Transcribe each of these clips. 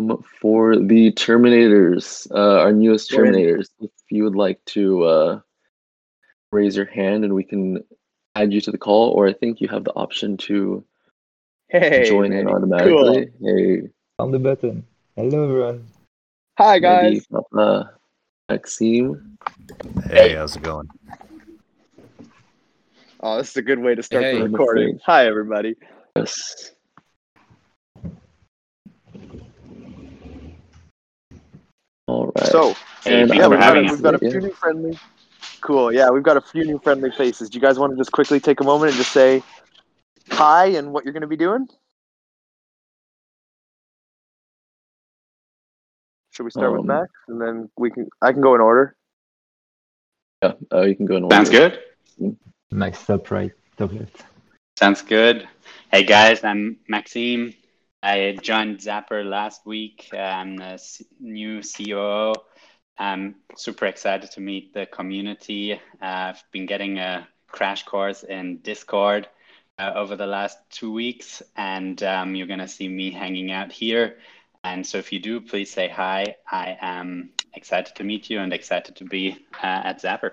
Um, for the Terminators, uh, our newest Terminators, if you would like to uh, raise your hand and we can add you to the call, or I think you have the option to Hey, join in man. automatically. Hey, on the button. Hello, everyone. Hi maybe guys. Papa Maxime. Hey, how's it going? Oh, this is a good way to start Hey. the recording. Hi everybody. Yes. All right. So and yeah, we've got, a, we've got a yeah. few new friendly. Cool. Yeah, we've got a few new friendly faces. Do you guys want to just quickly take a moment and just say hi and what you're going to be doing? Should we start with Um, Max and then we can? I can go in order. Yeah, uh, you can go in order. Sounds good. Max top right. Sounds good. Hey guys, I'm Maxime. I joined Zapper last week. I'm the new COO. I'm super excited to meet the community. Uh, I've been getting a crash course in Discord uh, over the last two weeks, and um, you're going to see me hanging out here. And so if you do, please say hi. I am excited to meet you and excited to be uh, at Zapper.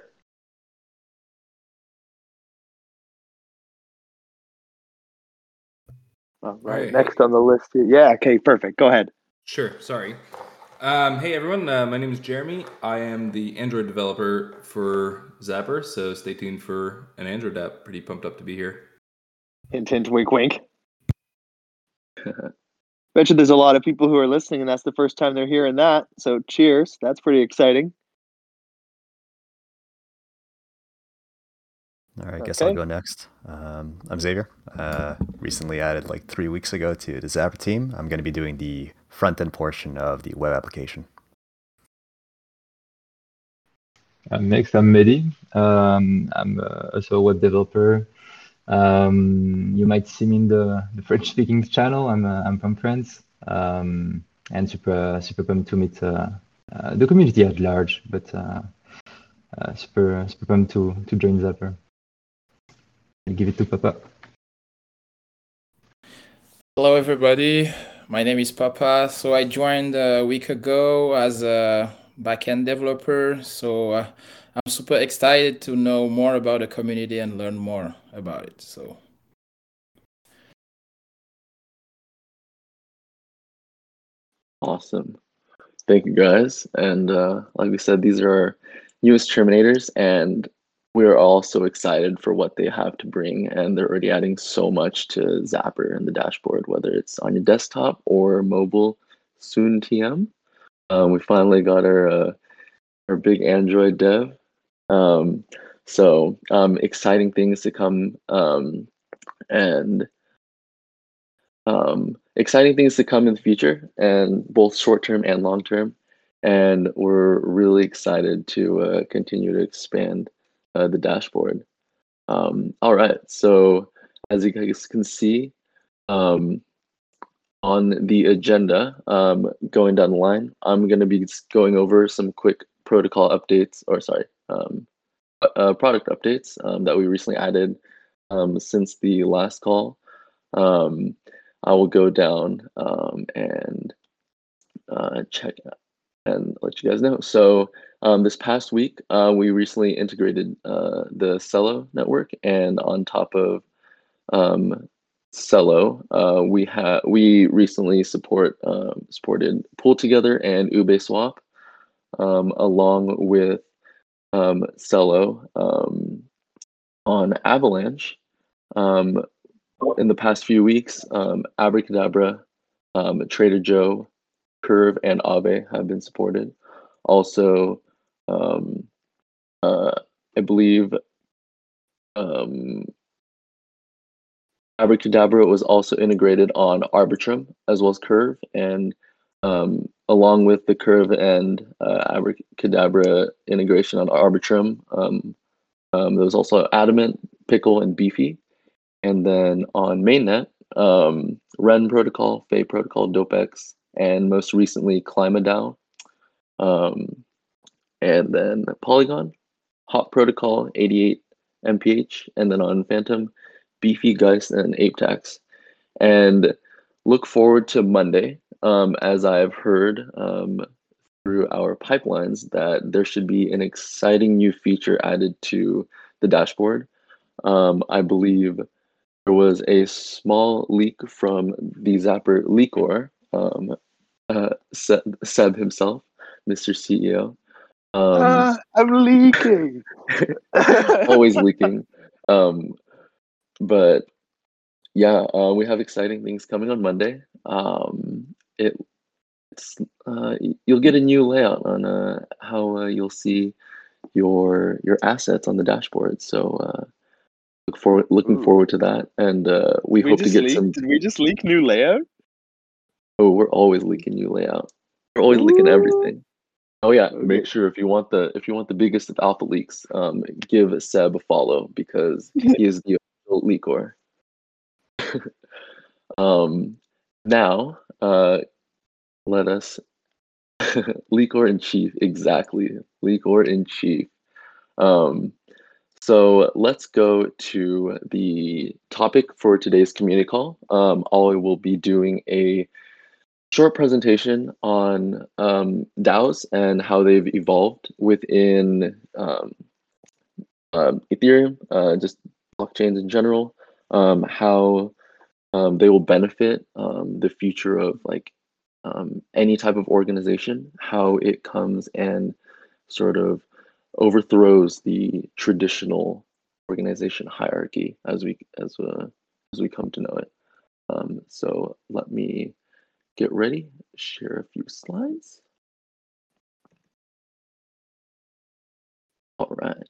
All right. Next on the list here. Yeah. Okay. Perfect. Go ahead. Sure. Sorry. Um, hey everyone, uh, my name is Jeremy. I am the Android developer for Zapper, so stay tuned for an Android app. Pretty pumped up to be here. Hint, hint, wink, wink. Bet you there's a lot of people who are listening, and that's the first time they're hearing that. So, cheers. That's pretty exciting. All right, I guess Okay. I'll go next. Um, I'm Xavier. Uh, recently added like three weeks ago to the Zapper team. I'm going to be doing the front end portion of the web application. Um, next, I'm Mehdi. Um, I'm uh, also a web developer. Um, you might see me in the, the French-speaking channel. I'm uh, I'm from France, um, and super super pumped to meet uh, uh, the community at large. But uh, uh, super super pumped to to join Zapper. I'll give it to Papa. Hello, everybody. My name is Papa. So I joined a week ago as a backend developer. So uh, I'm super excited to know more about the community and learn more about it. So Awesome. Thank you guys. And uh, like we said, these are our newest Terminators, and we are all so excited for what they have to bring. And they're already adding so much to Zapper and the dashboard, whether it's on your desktop or mobile, soon TM. Um, we finally got our uh, our big Android dev. Um, so um, exciting things to come, um, and um, exciting things to come in the future, and both short term and long term. And we're really excited to uh, continue to expand uh, the dashboard. Um, all right, so as you guys can see um, on the agenda, um, going down the line, I'm going to be going over some quick protocol updates, or sorry, um, uh, product updates um, that we recently added um, since the last call. I will go down and uh, check and let you guys know. So um, this past week, uh, we recently integrated uh, the Celo network, and on top of um, Celo, uh, we have we recently support um, supported PoolTogether and Uniswap, um, along with um, Celo um, on Avalanche. In the past few weeks, Abracadabra, Trader Joe, Curve, and Aave have been supported. Also, um, uh, I believe um, Abracadabra was also integrated on Arbitrum as well as Curve, and um, along with the Curve and uh, Abracadabra integration on Arbitrum, um, um, there was also Adamant, Pickle, and Beefy. And then on mainnet, um, Ren protocol, Fei protocol, Dopex, and most recently KlimaDAO. Um, and then Polygon, Hop Protocol, 88 MPH, and then on Fantom, Beefy, Geist, and Ape Tax. And look forward to Monday, um, as I've heard um, through our pipelines, that there should be an exciting new feature added to the dashboard. Um, I believe there was a small leak from the Zapper Leakor, um, uh, Seb, Seb himself, Mr. CEO. Um, Ah, I'm leaking. always leaking. Um, but yeah, uh, we have exciting things coming on Monday. Um, it, it's uh, you'll get a new layout on uh, how uh, you'll see your your assets on the dashboard. So uh, look forward looking Ooh. forward to that, and uh, we, we hope to get leaked? some. Did we just leak new layout? Oh, we're always leaking new layout. We're always leaking everything. Oh yeah, make sure if you want the if you want the biggest of alpha leaks, um, give Seb a follow because he is the official leakor. um, now, uh, let us leakor in chief exactly leakor in chief. Um, so let's go to the topic for today's community call. Um, I will be doing a short presentation on um, DAOs and how they've evolved within um, um, Ethereum, uh, just blockchains in general, um, how um, they will benefit um, the future of like any type of organization, how it comes and sort of overthrows the traditional organization hierarchy as we as uh, as we come to know it. So let me get ready, share a few slides. All right.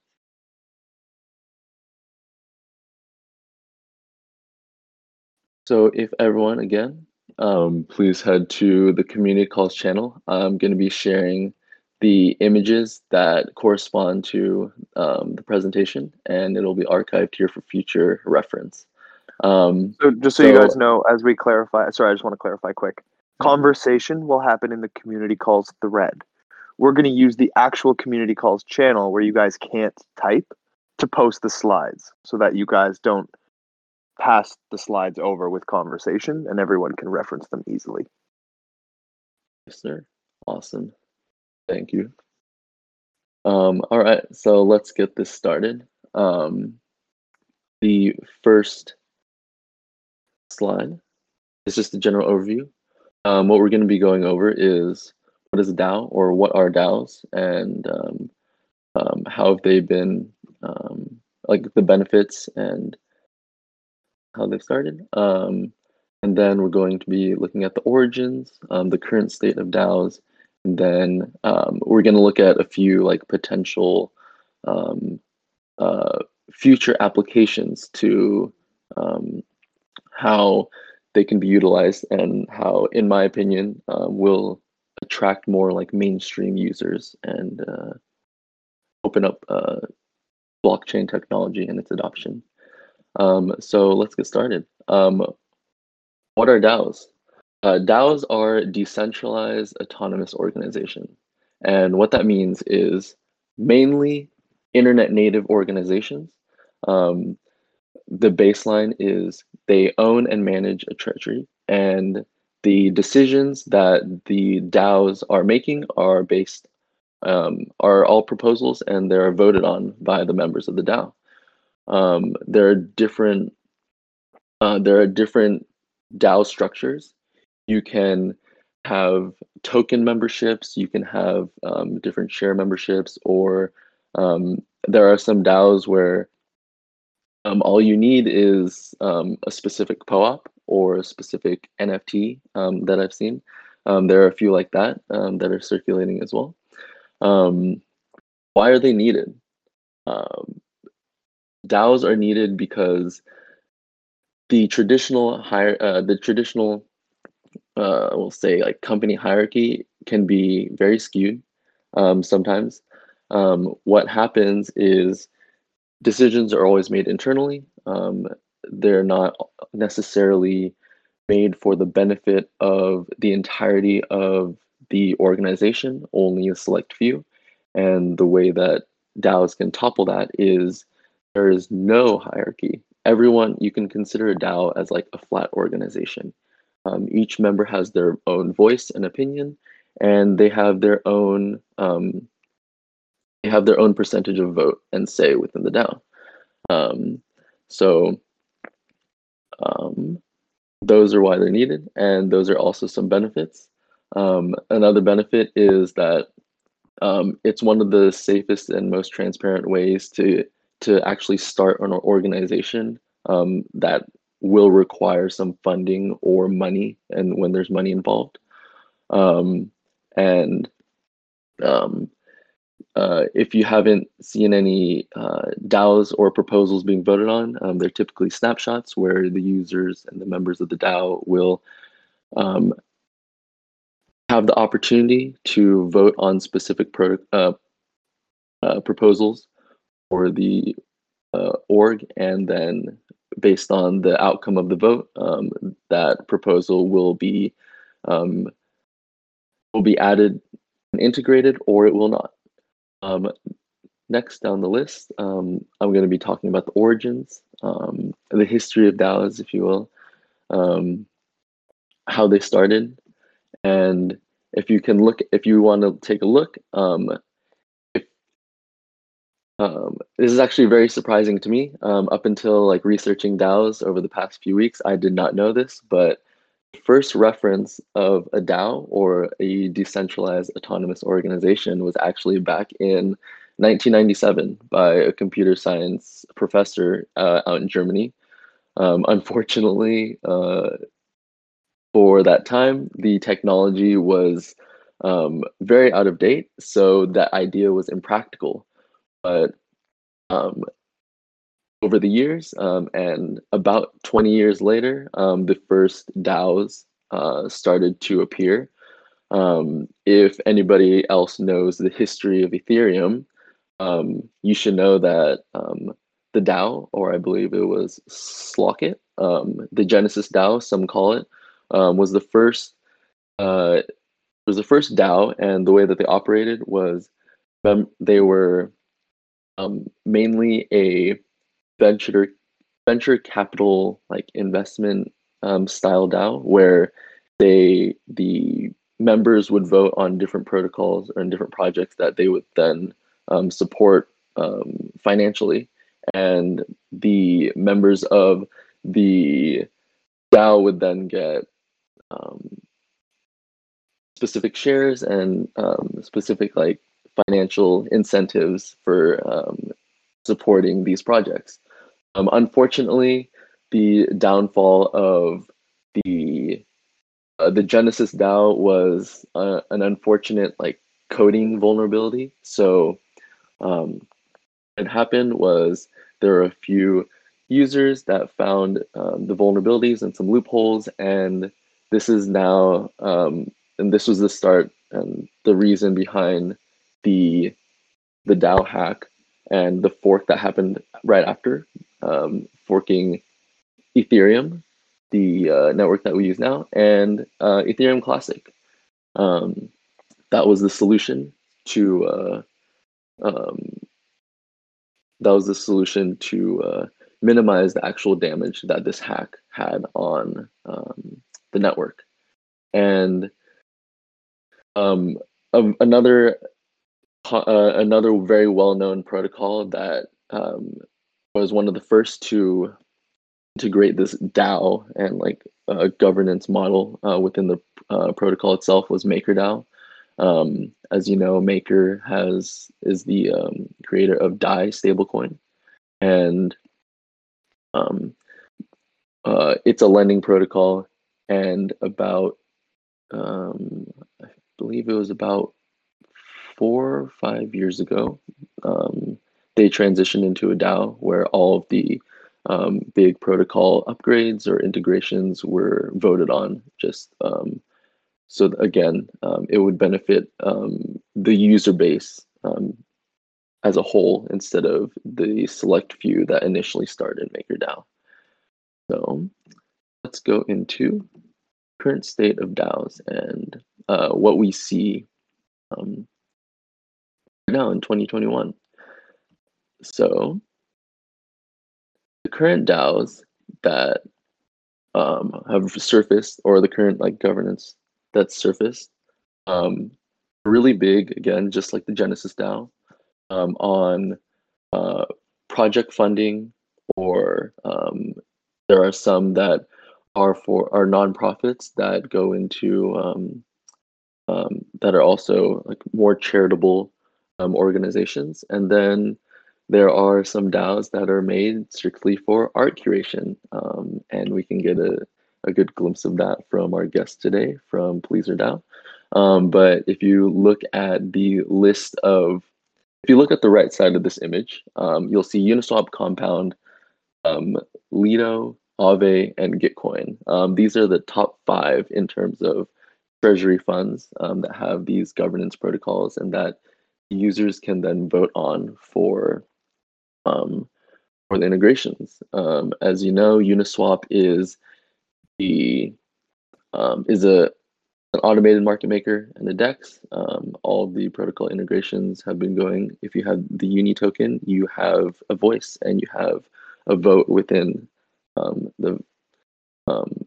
So if everyone, again, um, please head to the community calls channel. I'm going to be sharing the images that correspond to um, the presentation and it'll be archived here for future reference. Um, So just so, you guys know, as we clarify, sorry, I just want to clarify quick. Conversation will happen in the community calls thread. We're going to use the actual community calls channel where you guys can't type to post the slides so that you guys don't pass the slides over with conversation and everyone can reference them easily. Yes, sir. Awesome. Thank you. Um, all right, so let's get this started. Um, the first slide is just a general overview. Um, what we're going to be going over is what is a DAO or what are DAOs and um, um, how have they been, um, like the benefits and how they've started. Um, and then we're going to be looking at the origins, um, the current state of DAOs, and then we're going to look at a few like potential uh, future applications to how they can be utilized and how, in my opinion, um, will attract more like mainstream users and uh, open up uh, blockchain technology and its adoption. Um, so let's get started. Um, what are DAOs? Uh, DAOs are decentralized autonomous organization. And what that means is mainly internet native organizations. Um, the baseline is they own and manage a treasury, and the decisions that the DAOs are making are based um, are all proposals, and they're voted on by the members of the DAO. Um, there are different uh, there are different DAO structures. You can have token memberships. You can have um, different share memberships, or um, there are some DAOs where um, all you need is um, a specific POAP or a specific NFT um, that I've seen. Um, there are a few like that um, that are circulating as well. Um, why are they needed? DAOs are needed because the traditional higher, uh, the traditional, uh, we'll say like company hierarchy can be very skewed sometimes. What happens is decisions are always made internally. Um, they're not necessarily made for the benefit of the entirety of the organization, only a select few. And the way that DAOs can topple that is there is no hierarchy. Everyone, you can consider a DAO as like a flat organization. um, each member has their own voice and opinion, and they have their own um, have their own percentage of vote and say within the DAO. Um, so um, those are why they're needed, and those are also some benefits. Um, another benefit is that um, it's one of the safest and most transparent ways to to actually start an organization um, that will require some funding or money, and when there's money involved, um, and uh, if you haven't seen any uh, DAOs or proposals being voted on, um, they're typically snapshots where the users and the members of the DAO will um, have the opportunity to vote on specific pro uh, uh proposals for the uh, org, and then based on the outcome of the vote, um, that proposal will be um, will be added and integrated, or it will not. Um, next down the list, um, I'm going to be talking about the origins, um, the history of DAOs, if you will, um, how they started, and if you can look, if you want to take a look, um, if, um, this is actually very surprising to me. up until like researching DAOs over the past few weeks, I did not know this, but first reference of a DAO or a decentralized autonomous organization was actually back in 1997 by a computer science professor uh, out in Germany. Um, unfortunately, uh, for that time, the technology was um, very out of date, so that idea was impractical. But um, over the years, um, and about 20 years later, um, the first DAOs uh, started to appear. Um, if anybody else knows the history of Ethereum, um, you should know that um, the DAO, or I believe it was Slockit, um, the Genesis DAO, some call it, was the first. Uh, was the first DAO, and the way that they operated was they were mainly a venture venture capital like investment um, style DAO where they the members would vote on different protocols or different projects that they would then um, support um, financially, and the members of the DAO would then get um, specific shares and um, specific like financial incentives for um, supporting these projects. Um, unfortunately, the downfall of the uh, the Genesis DAO was uh, an unfortunate like coding vulnerability. So, um, what happened was there were a few users that found um, the vulnerabilities and some loopholes, and this is now um, and this was the start and the reason behind the the DAO hack and the fork that happened right after um, forking Ethereum, the uh, network that we use now, and uh, Ethereum Classic. Um, that was the solution to uh, um, that was the solution to uh, minimize the actual damage that this hack had on um, the network. And um, another uh, another very well known protocol that um, was one of the first to integrate this DAO and like a governance model uh, within the uh, protocol itself was MakerDAO. Um, as you know, Maker has is the um, creator of Dai stablecoin, and um, uh, it's a lending protocol. And about, um, I believe it was about four or five years ago, um, they transitioned into a DAO where all of the um, big protocol upgrades or integrations were voted on. Just um, so again, um, it would benefit um, the user base um, as a whole instead of the select few that initially started MakerDAO. So let's go into current state of DAOs and uh, what we see um, now in 2021. So the current DAOs that um, have surfaced or the current like governance that's surfaced um, really big again just like the genesis dao um, on uh, project funding or um, there are some that are for are nonprofits that go into um, um, that are also like more charitable organizations. And then there are some DAOs that are made strictly for art curation, um, and we can get a, a good glimpse of that from our guest today from PleasrDAO. Um, but if you look at the list of, if you look at the right side of this image, um, you'll see Uniswap Compound, um, Lido, Aave, and Gitcoin. Um, these are the top five in terms of treasury funds um, that have these governance protocols and that users can then vote on for um, for the integrations. Um, as you know, Uniswap is the um, is a an automated market maker and a DEX. Um, all the protocol integrations have been going. If you have the Uni token, you have a voice and you have a vote within um, the um,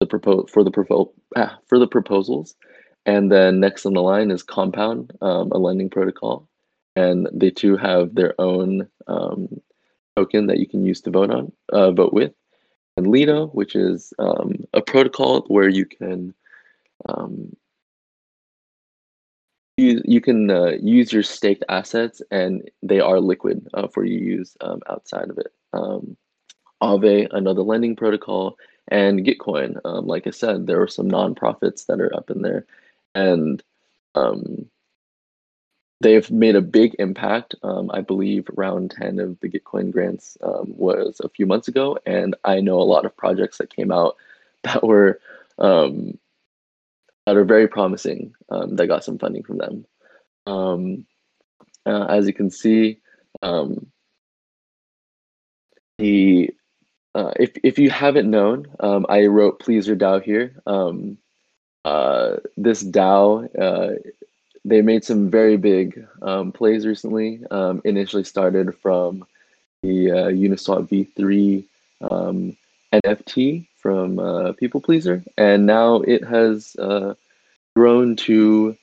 the propose for the propo- ah, for the proposals. And then next on the line is Compound, a lending protocol and they too have their own um, token that you can use to vote on, uh, vote with. And Lido, which is um, a protocol where you can um, you, you can uh, use your staked assets and they are liquid uh, for you use um, outside of it. Um, Aave, another lending protocol, and Gitcoin. Um, like I said, there are some nonprofits that are up in there, and um, they've made a big impact. Um, I believe round 10 of the Gitcoin grants um, was a few months ago, and I know a lot of projects that came out that were um, that are very promising um, that got some funding from them. Um, uh, as you can see, um, the uh, if if you haven't known, I wrote PleasrDAO here. Uh, this DAO uh, they made some very big um, plays recently. Um, initially started from the uh, Uniswap v3 um, NFT from uh, People Pleaser, and now it has uh, grown to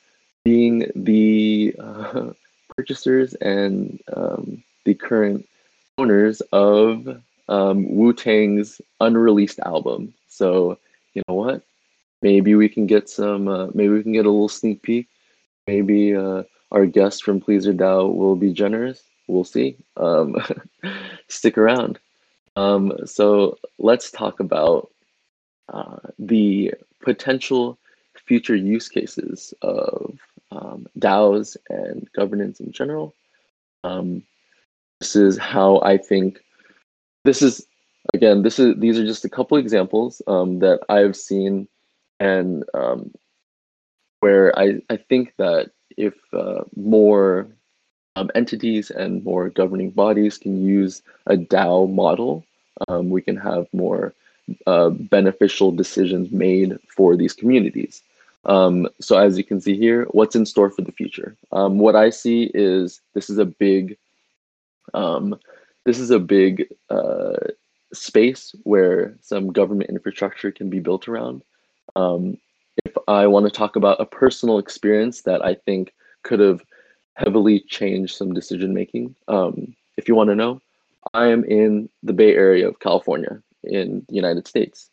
being the uh, purchasers and um, the current owners of um, Wu Tang's unreleased album. So you know what? Maybe we can get some. Uh, maybe we can get a little sneak peek maybe uh, our guest from PleasrDAO will be generous. We'll see. Um, stick around. Um, so let's talk about uh, the potential future use cases of um, DAOs and governance in general. Um, this is how I think. This is again. This is these are just a couple examples um, that I've seen, and um, where I, I think that if uh, more um, entities and more governing bodies can use a DAO model, um, we can have more uh, beneficial decisions made for these communities. Um, so as you can see here, what's in store for the future? Um, what I see is this is a big, um, this is a big uh, space where some government infrastructure can be built around. If I want to talk about a personal experience that I think could have heavily changed some decision making, um, if you want to know, I am in the Bay Area of California in the United States.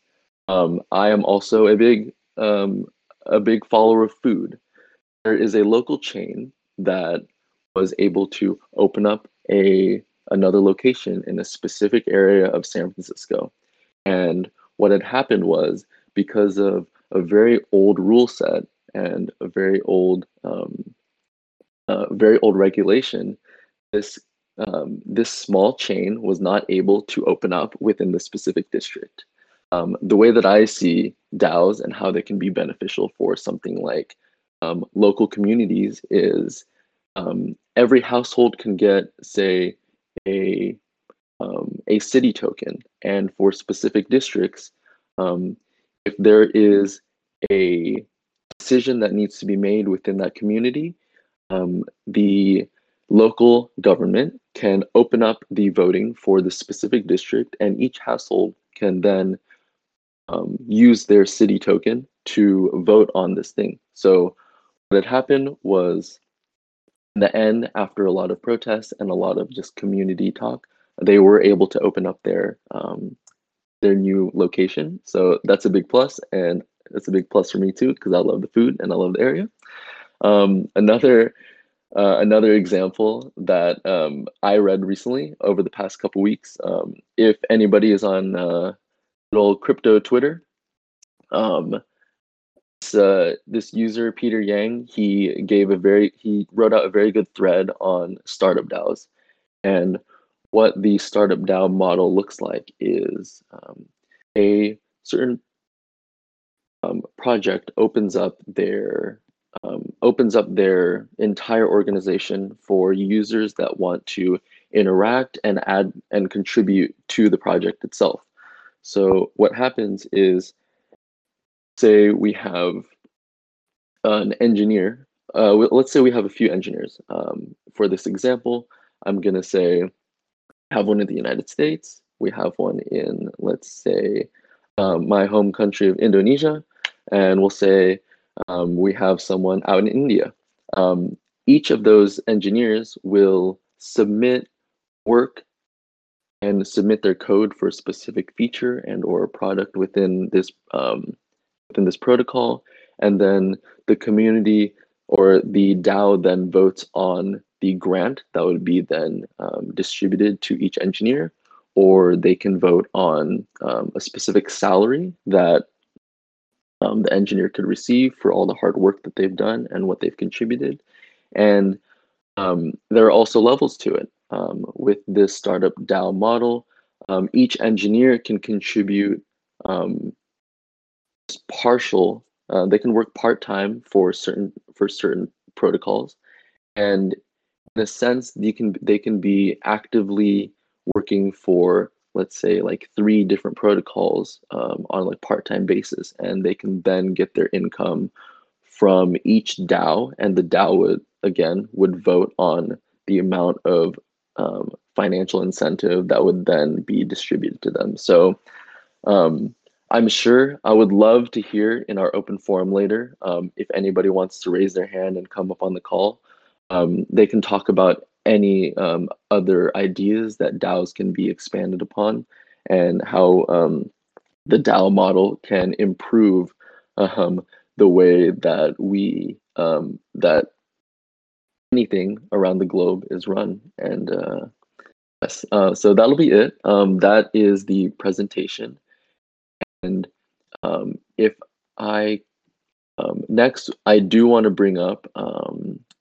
Um, I am also a big um, a big follower of food. There is a local chain that was able to open up a another location in a specific area of San Francisco. And what had happened was because of a very old rule set and a very old um, uh, very old regulation, this um, this small chain was not able to open up within the specific district. Um, the way that I see DAOs and how they can be beneficial for something like um, local communities is um, every household can get, say, a um, a city token, and for specific districts, um, if there is a decision that needs to be made within that community, um, the local government can open up the voting for the specific district, and each household can then um, use their city token to vote on this thing. So what had happened was in the end, after a lot of protests and a lot of just community talk, they were able to open up their um, their new location. So that's a big plus, and that's a big plus for me too because I love the food and I love the area. Um, another uh, another example that um, I read recently over the past couple weeks. Um, if anybody is on uh, little crypto Twitter, um, uh, this user Peter Yang he gave a very he wrote out a very good thread on startup DAOs, and what the startup DAO model looks like is um, a certain um, project opens up their um, opens up their entire organization for users that want to interact and add and contribute to the project itself. So what happens is, say we have an engineer. Uh, let's say we have a few engineers. Um, for this example, I'm gonna say have one in the United States. We have one in, let's say, um, my home country of Indonesia, and we'll say um, we have someone out in India. Um, each of those engineers will submit work and submit their code for a specific feature and or product within this um, within this protocol, and then the community or the DAO then votes on the grant that would be then um, distributed to each engineer, or they can vote on um, a specific salary that um, the engineer could receive for all the hard work that they've done and what they've contributed. And um, there are also levels to it. Um, with this startup DAO model, um, each engineer can contribute partial. Uh, they can work part time for certain for certain protocols, and in a sense, you can they can be actively working for let's say like three different protocols um, on like part-time basis and they can then get their income from each DAO and the DAO would again would vote on the amount of um, financial incentive that would then be distributed to them. So um, I'm sure I would love to hear in our open forum later um, if anybody wants to raise their hand and come up on the call. Um, they can talk about any um, other ideas that DAOs can be expanded upon and how um, the DAO model can improve um, the way that we um, that anything around the globe is run. And uh, yes, uh, so that'll be it. Um, that is the presentation. And if I next, I do want to bring up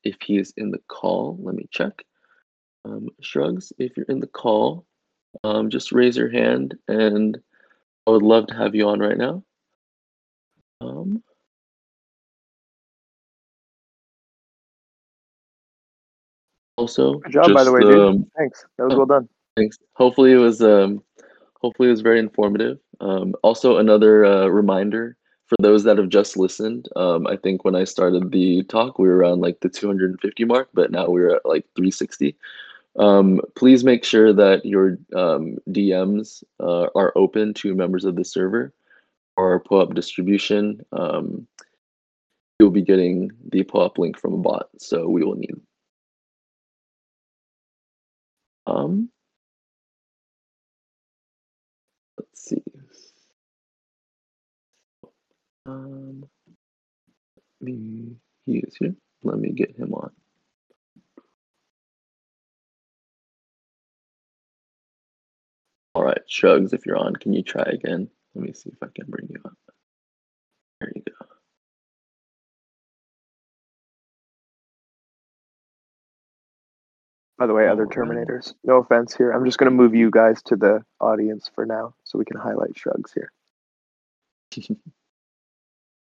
if he is in the call. Let me check. Um, Shrugs, if you're in the call, um, just raise your hand and I would love to have you on right now. Um, also, good job by the way, dude. Um, thanks. That was well done. Thanks. Hopefully, it was um, hopefully it was very informative. Um, also, another uh, reminder for those that have just listened. Um, I think when I started the talk, we were around like the 250 mark, but now we're at like 360. Um, please make sure that your um, DMs uh, are open to members of the server or POAP distribution. Um, you'll be getting the POAP link from a bot, so we will need. Um, let's see. Um, he is here. Let me get him on. All right, Shrugs, if you're on, can you try again? Let me see if I can bring you up. There you go. By the way, other Terminators, no offense here. I'm just going to move you guys to the audience for now so we can highlight Shrugs here.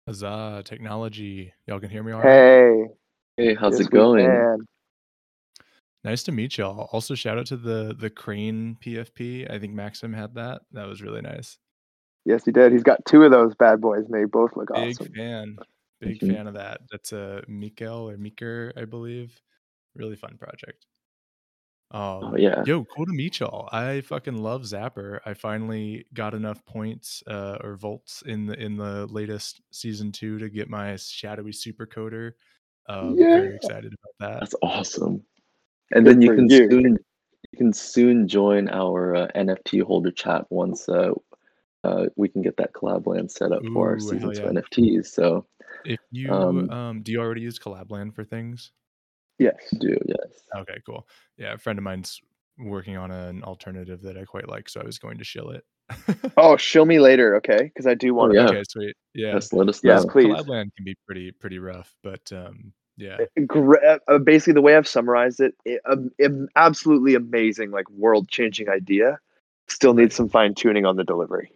Huzzah, technology. Y'all can hear me all right? Hey. Hey, how's yes, it going? Nice to meet y'all. Also, shout out to the the crane PFP. I think Maxim had that. That was really nice. Yes, he did. He's got two of those bad boys, and they both look Big awesome. Big fan. Big mm-hmm. fan of that. That's a Mikkel or Meeker, I believe. Really fun project. Um, Oh yeah. Yo, cool to meet y'all. I fucking love Zapper. I finally got enough points uh, or volts in the in the latest season two to get my shadowy super coder. Um, Yeah. Very excited about that. That's awesome. And Good then you can you. soon you can soon join our uh, NFT holder chat once uh, uh, we can get that collab land set up for our season hell two yeah. NFTs. So If you Um, um, do you already use Collabland for things? Yes. do yes. Okay, cool. Yeah, a friend of mine's working on an alternative that I quite like, so I was going to shill it. Oh, show me later, okay? Because I do want to. yeah. Okay, sweet. Yeah, Yes, let us Yes, please. Collabland can be pretty pretty rough, but um, yeah, uh, basically, the way I've summarized it, it um, absolutely amazing, like world changing idea. Still needs some fine tuning on the delivery.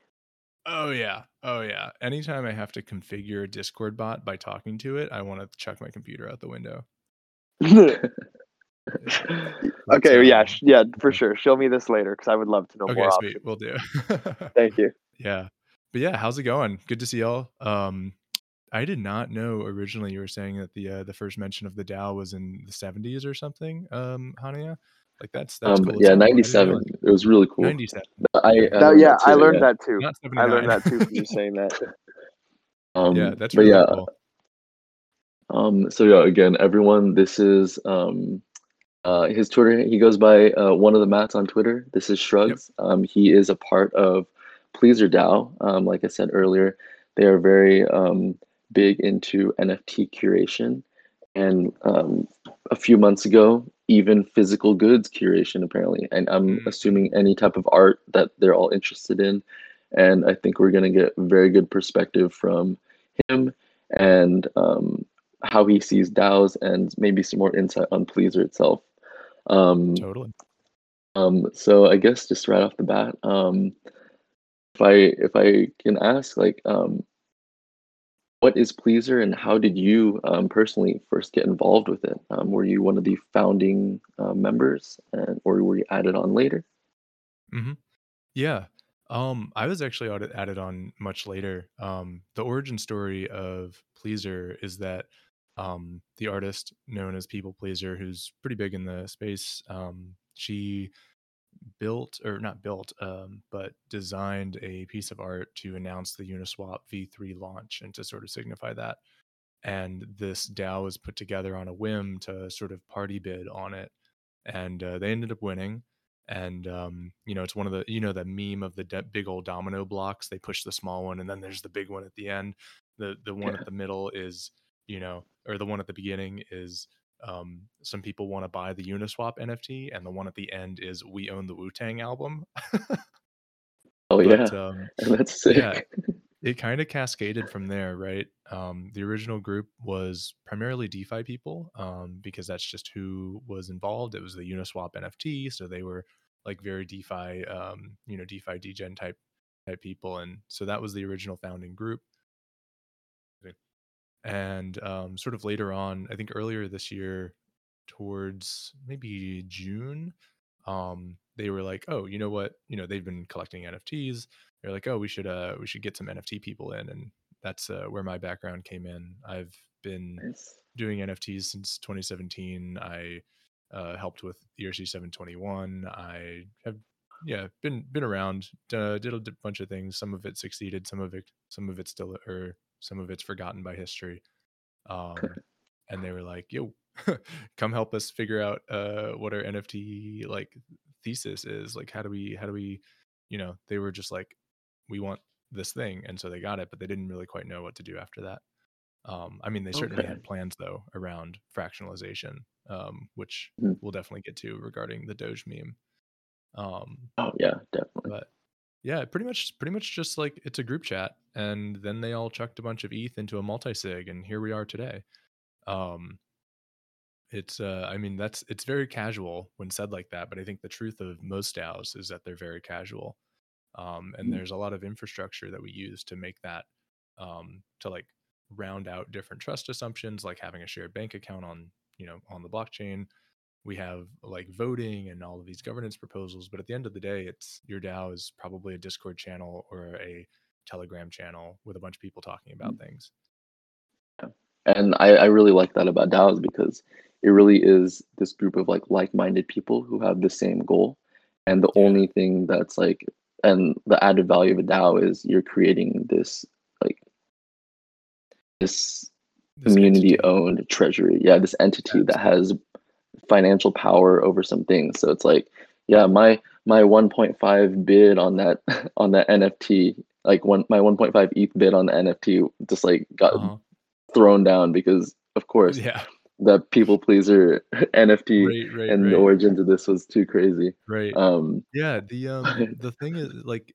Oh yeah. Oh yeah. Anytime I have to configure a Discord bot by talking to it, I want to chuck my computer out the window. But, okay, yeah, um, sh- yeah, for sure. Show me this later because I would love to know Okay, more sweet. options. We'll do. Thank you. yeah. But yeah, how's it going? Good to see y'all. Um I did not know originally you were saying that the uh, the first mention of the DAO was in the 70s or something, um, Hanaya. Like that's that's Um, cool. yeah, hell. Ninety seven. realize- It was really cool. 97. I, I That- learned yeah, I learned yeah. that too. I learned that too from you saying that. Um, yeah, that's but really yeah, cool. Um, so yeah, again, everyone, this is um, uh, his Twitter. He goes by uh, one of the mats on Twitter. This is Shrugs. Um, he is a part of PleasrDAO. Um, like I said earlier, they are very um, big into NFT curation, and um, a few months ago, even physical goods curation apparently. And I'm Mm. assuming any type of art that they're all interested in. And I think we're gonna get very good perspective from him and um, how he sees DAOs and maybe some more insight on Pleasr itself. Um, Totally. um, so I guess just right off the bat, um, if I if I can ask, like, um, what is Pleasr and how did you um, personally first get involved with it? Um, were you one of the founding uh, members, and, or were you added on later? Mm-hmm. Yeah. Um, I was actually added, added on much later. Um, the origin story of Pleasr is that um, the artist known as People Pleaser, who's pretty big in the space, um, she built or not built, um, but designed a piece of art to announce the Uniswap V3 launch and to sort of signify that. And this DAO was put together on a whim to sort of party bid on it, and uh, they ended up winning and um, you know it's one of the you know that meme of the de- big old domino blocks they push the small one and then there's the big one at the end the the one Yeah. at the middle is you know or the one at the beginning is um, some people want to buy the uniswap nft and the one at the end is we own the wu-tang album. Oh yeah, but um, that's sick. yeah it kind of cascaded from there right? Um, the original group was primarily defi people um, because that's just who was involved. It was the uniswap nft so they were like very defi um, you know defi degen type type people and so that was the original founding group and um, sort of later on i think earlier this year towards maybe june um, they were like oh you know what? You know they've been collecting nfts they're like oh we should uh we should get some nft people in and that's uh, where my background came in. I've been Nice. doing nfts since 2017 i uh, helped with erc 721 i have yeah been been around uh, did a bunch of things. Some of it succeeded some of it some of it still or some of it's forgotten by history um and they were like yo come help us figure out uh what our nft like thesis is like how do we how do we you know they were just like we want this thing and so they got it but they didn't really quite know what to do after that um i mean they certainly Okay. had plans though around fractionalization um which Mhm. we'll definitely get to regarding the doge meme um Oh yeah, definitely. Yeah pretty much pretty much just like it's a group chat and then they all chucked a bunch of eth into a multi-sig and here we are today. Um it's uh i mean that's it's very casual when said like that but i think the truth of most DAOs is that they're very casual. Um and Mm. there's a lot of infrastructure that we use to make that um to like round out different trust assumptions like having a shared bank account on you know on the blockchain we have like voting and all of these governance proposals but at the end of the day it's your dao is probably a discord channel or a telegram channel with a bunch of people talking about mm. things. And I, I really like that about DAOs because it really is this group of like like-minded people who have the same goal. And the Yeah. only thing that's like and the added value of a dao is you're creating this like this This community entity. owned treasury. Yeah this entity that has financial power over some things so it's like yeah my my 1.5 bid on that on that nft like one my 1.5 eth bid on the nft just like got Uh-huh. thrown down because of course Yeah. the people pleaser nft Right. Right. and the right. origins of this was too crazy Right. um Yeah, the um the thing is like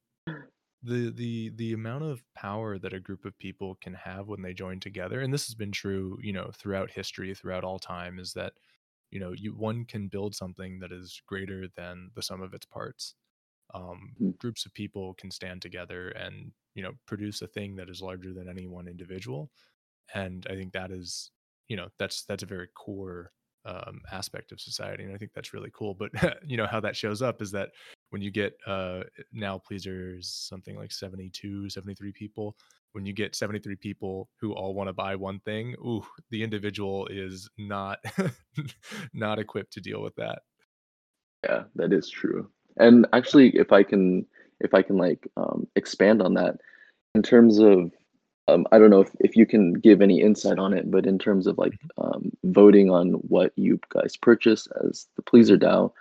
the the the amount of power that a group of people can have when they join together and this has been true, you know, throughout history, throughout all time is that you know, you one can build something that is greater than the sum of its parts. Um Mm. groups of people can stand together and, you know, produce a thing that is larger than any one individual. And I think that is, you know, that's that's a very core um, aspect of society, and I think that's really cool. But you know how that shows up is that when you get uh, now Pleasr's something like 72, 73 people, when you get 73 people who all want to buy one thing, ooh, the individual is not not equipped to deal with that. Yeah, that is true. And actually, if I can, if I can like um, expand on that, in terms of, um, I don't know if, if you can give any insight on it, but in terms of like um, voting on what you guys purchase as the PleasrDAO,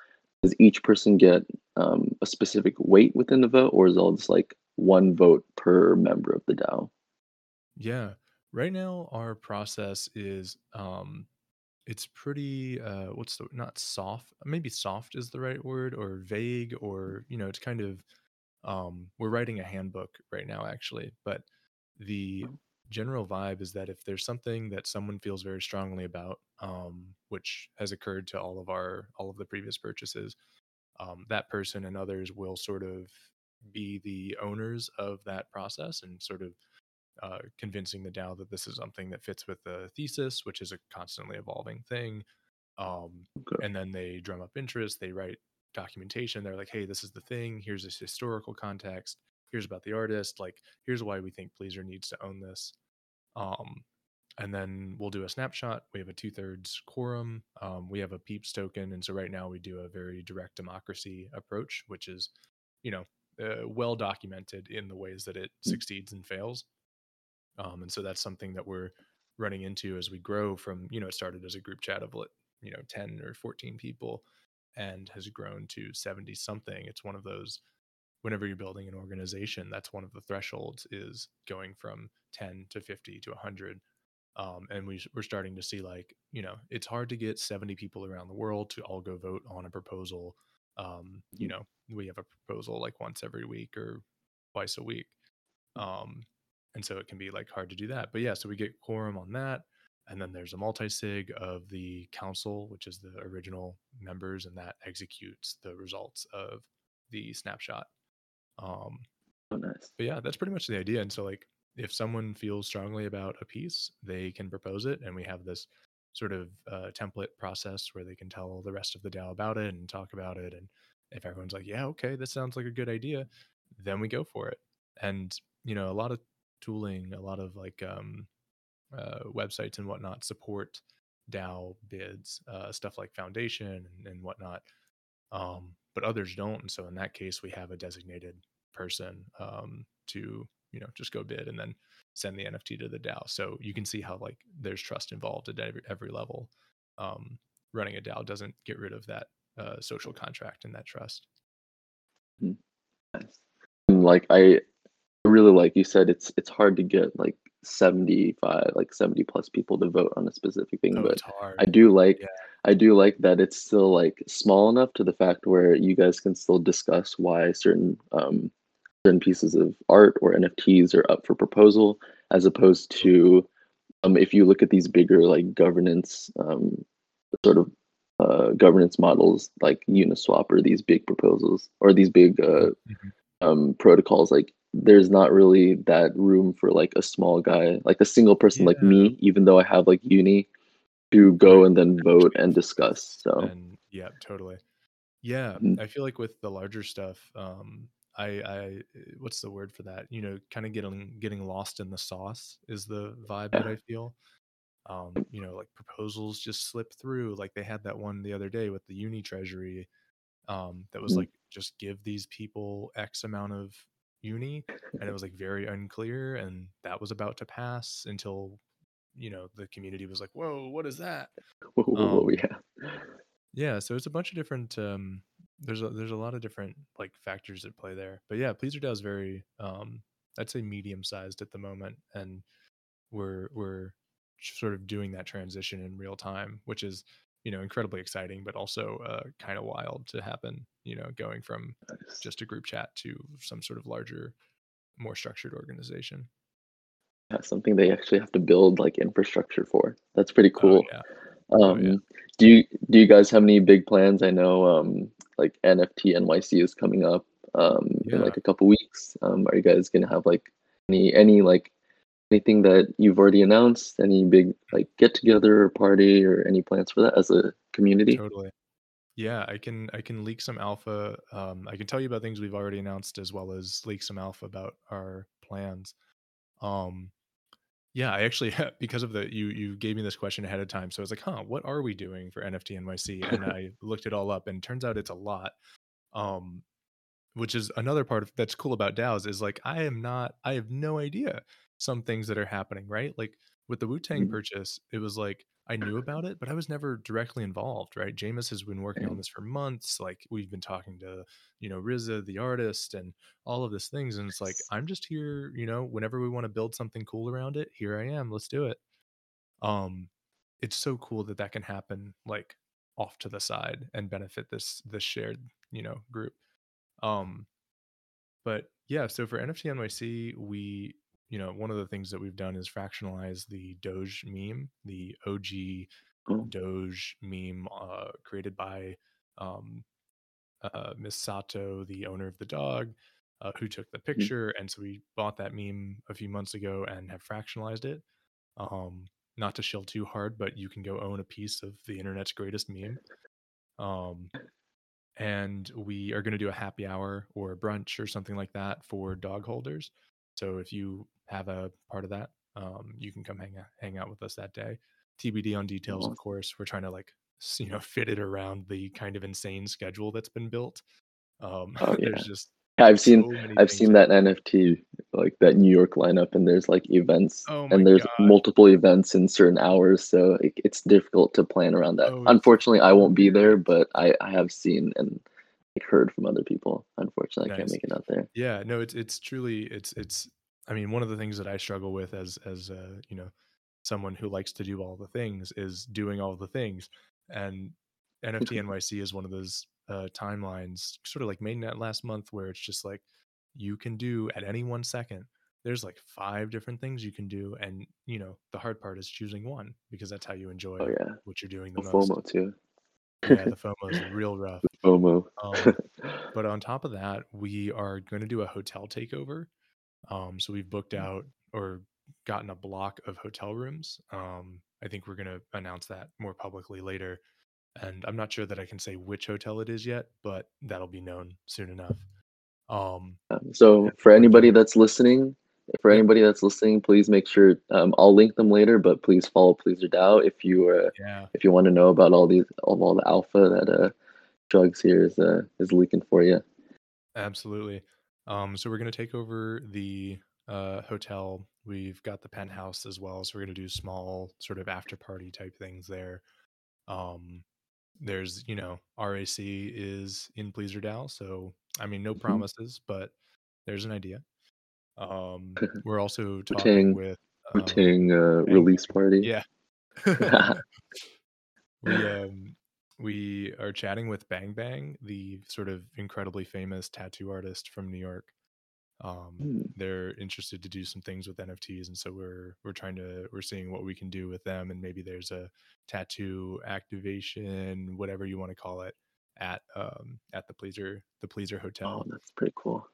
does each person get um, a specific weight within the vote, or is all just like one vote per member of the DAO? Yeah. Right now our process is um it's pretty uh what's the not soft maybe soft is the right word or vague or you know it's kind of um we're writing a handbook right now actually but the general vibe is that if there's something that someone feels very strongly about um which has occurred to all of our all of the previous purchases um that person and others will sort of be the owners of that process and sort of uh, convincing the DAO that this is something that fits with the thesis, which is a constantly evolving thing. Um, Okay. and then they drum up interest, they write documentation. They're like, hey, this is the thing. Here's this historical context. Here's about the artist. Like, here's why we think Pleasr needs to own this. Um, and then we'll do a snapshot. We have a two thirds quorum. Um, we have a peeps token. And so right now we do a very direct democracy approach, which is, you know, uh, well documented in the ways that it succeeds and fails. Um, and so that's something that we're running into as we grow from, you know, it started as a group chat of, you know, 10 or 14 people and has grown to 70 something. It's one of those, whenever you're building an organization, that's one of the thresholds is going from 10 to 50 to 100. Um, and we, we're starting to see like, you know, it's hard to get 70 people around the world to all go vote on a proposal. Um, you know, we have a proposal like once every week or twice a week. Um, and so it can be like hard to do that. But yeah, so we get quorum on that. And then there's a multi sig of the council, which is the original members, and that executes the results of the snapshot. Um, Oh, nice. but yeah, that's pretty much the idea. And so, like, if someone feels strongly about a piece, they can propose it, and we have this sort of uh, template process where they can tell the rest of the DAO about it and talk about it. And if everyone's like, "Yeah, okay, this sounds like a good idea," then we go for it. And you know, a lot of tooling, a lot of like um, uh, websites and whatnot support DAO bids, uh, stuff like Foundation and, and whatnot. Um, but others don't. And so in that case, we have a designated person um, to you know just go bid and then send the NFT to the DAO. So you can see how like there's trust involved at every, every level. Um, running a DAO doesn't get rid of that uh, social contract and that trust. Like I really like you said, it's it's hard to get like seventy five, like seventy plus people to vote on a specific thing, Oh, but. I do like Yeah. I do like that it's still like small enough to the fact where you guys can still discuss why certain um certain pieces of art or NFTs are up for proposal, as opposed to um if you look at these bigger like governance um sort of uh governance models like Uniswap or these big proposals or these big uh Mhm. um protocols like there's not really that room for like a small guy like a single person like me even though i have like uni to go and then vote and discuss so and yeah totally yeah Mhm. i feel like with the larger stuff um i i what's the word for that you know kind of getting getting lost in the sauce is the vibe that i feel um, you know, like proposals just slip through. Like they had that one the other day with the uni treasury um, that was Mhm. like just give these people X amount of uni, and it was like very unclear, and that was about to pass until you know the community was like, "Whoa, what is that?" Whoa, Um, yeah. yeah, so it's a bunch of different. Um, there's a there's a lot of different like factors at play there, but yeah, Pleasr is very um, I'd say medium sized at the moment, and we're we're sort of doing that transition in real time, which is you know incredibly exciting, but also uh, kind of wild to happen. You know, going from Nice. just a group chat to some sort of larger, more structured organization. Yeah, something they actually have to build like infrastructure for. That's pretty Oh cool. yeah, Um, yeah. do you do you guys have any big plans? I know um, like NFT NYC is coming up um, in like a couple weeks. Um, are you guys gonna have like any any like anything that you've already announced? Any big like get together or party or any plans for that as a community? Totally. Yeah, I can I can leak some alpha. Um, I can tell you about things we've already announced as well as leak some alpha about our plans. Um, yeah, I actually because of the you you gave me this question ahead of time, so I was like, huh, what are we doing for NFT NYC? And I looked it all up, and turns out it's a lot. Um, which is another part of that's cool about DAOs is like I am not I have no idea some things that are happening, right? Like with the Wu Tang Mhm. purchase, it was like I knew about it, but I was never directly involved, right? Jamis has been working on this for months. Like we've been talking to, you know, RZA, the artist, and all of these things. And it's like, I'm just here, you know, whenever we want to build something cool around it, here I am. Let's do it. Um, it's so cool that that can happen like off to the side and benefit this this shared, you know, group. Um, but yeah, so for NFT NYC, we, you know, one of the things that we've done is fractionalize the Doge meme, the OG Oh, Doge meme uh, created by um, uh, Miss Sato, the owner of the dog, uh, who took the mhm. picture. And so we bought that meme a few months ago and have fractionalized it. Um, not to shill too hard, but you can go own a piece of the internet's greatest meme. Um, and we are going to do a happy hour or a brunch or something like that for dog holders. So if you have a part of that, um, you can come hang out, hang out with us that day. TBD on details, of course. We're trying to like you know fit it around the kind of insane schedule that's been built. Um, Oh yeah. there's just I've seen so many I've seen that NFT like that New York lineup and there's like events Oh and there's god! multiple events in certain hours so it, it's difficult to plan around that. Oh, Unfortunately, I won't be there, but I I have seen and like, heard from other people. Unfortunately, I can't make it out there. Yeah, no, it's it's truly it's it's I mean, one of the things that I struggle with as as uh, you know, someone who likes to do all the things is doing all the things. And NFT NYC is one of those uh timelines, sort of like mainnet last month where it's just like you can do at any one second. There's like five different things you can do and you know, the hard part is choosing one because that's how you Oh enjoy yeah, what you're doing the the most. FOMO too. Yeah, the FOMO is real rough. The FOMO. Um, but on top of that, we are going to do a hotel takeover. Um, so we've booked out or gotten a block of hotel rooms. Um, I think we're going to announce that more publicly later. And I'm not sure that I can say which hotel it is yet, but that'll be known soon enough. Um, Um, so for anybody that's listening, for anybody that's listening, please make sure um, I'll link them later, but please follow PleasrDAO if you uh, yeah, if you want to know about all these all, all the alpha that uh Shrugs here is uh is leaking for you. absolutely. Um, so we're going to take over the uh, hotel. We've got the penthouse as well. So we're going to do small sort of after party type things there. Um, there's, you know, RAC is in PleasrDAO. So, I mean, no Mhm. promises, but there's an idea. Um, we're also talking with um, uh, release party. Yeah. we um we are chatting with Bang Bang, the sort of incredibly famous tattoo artist from New York. Um, Hmm. they're interested to do some things with NFTs, and so we're we're trying to we're seeing what we can do with them, and maybe there's a tattoo activation, whatever you want to call it, at um at the Pleasr the Pleasr Hotel. Oh, that's pretty cool.